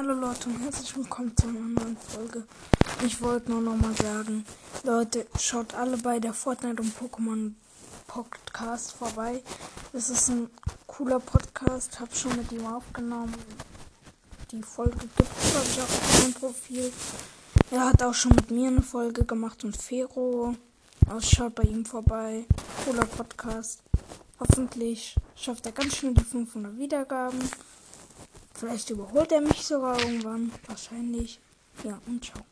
Hallo Leute und herzlich willkommen zu einer neuen Folge. Ich wollte nur noch mal sagen, Leute, schaut alle bei der Fortnite und Pokémon Podcast vorbei. Es ist ein cooler Podcast, habe schon mit ihm aufgenommen. Die Folge gibt es, glaube ich, auf meinem Profil. Er hat auch schon mit mir eine Folge gemacht und Fero. Also schaut bei ihm vorbei. Cooler Podcast. Hoffentlich schafft er ganz schnell die 500 Wiedergaben. Vielleicht überholt er mich sogar irgendwann. Wahrscheinlich. Ja, und ciao.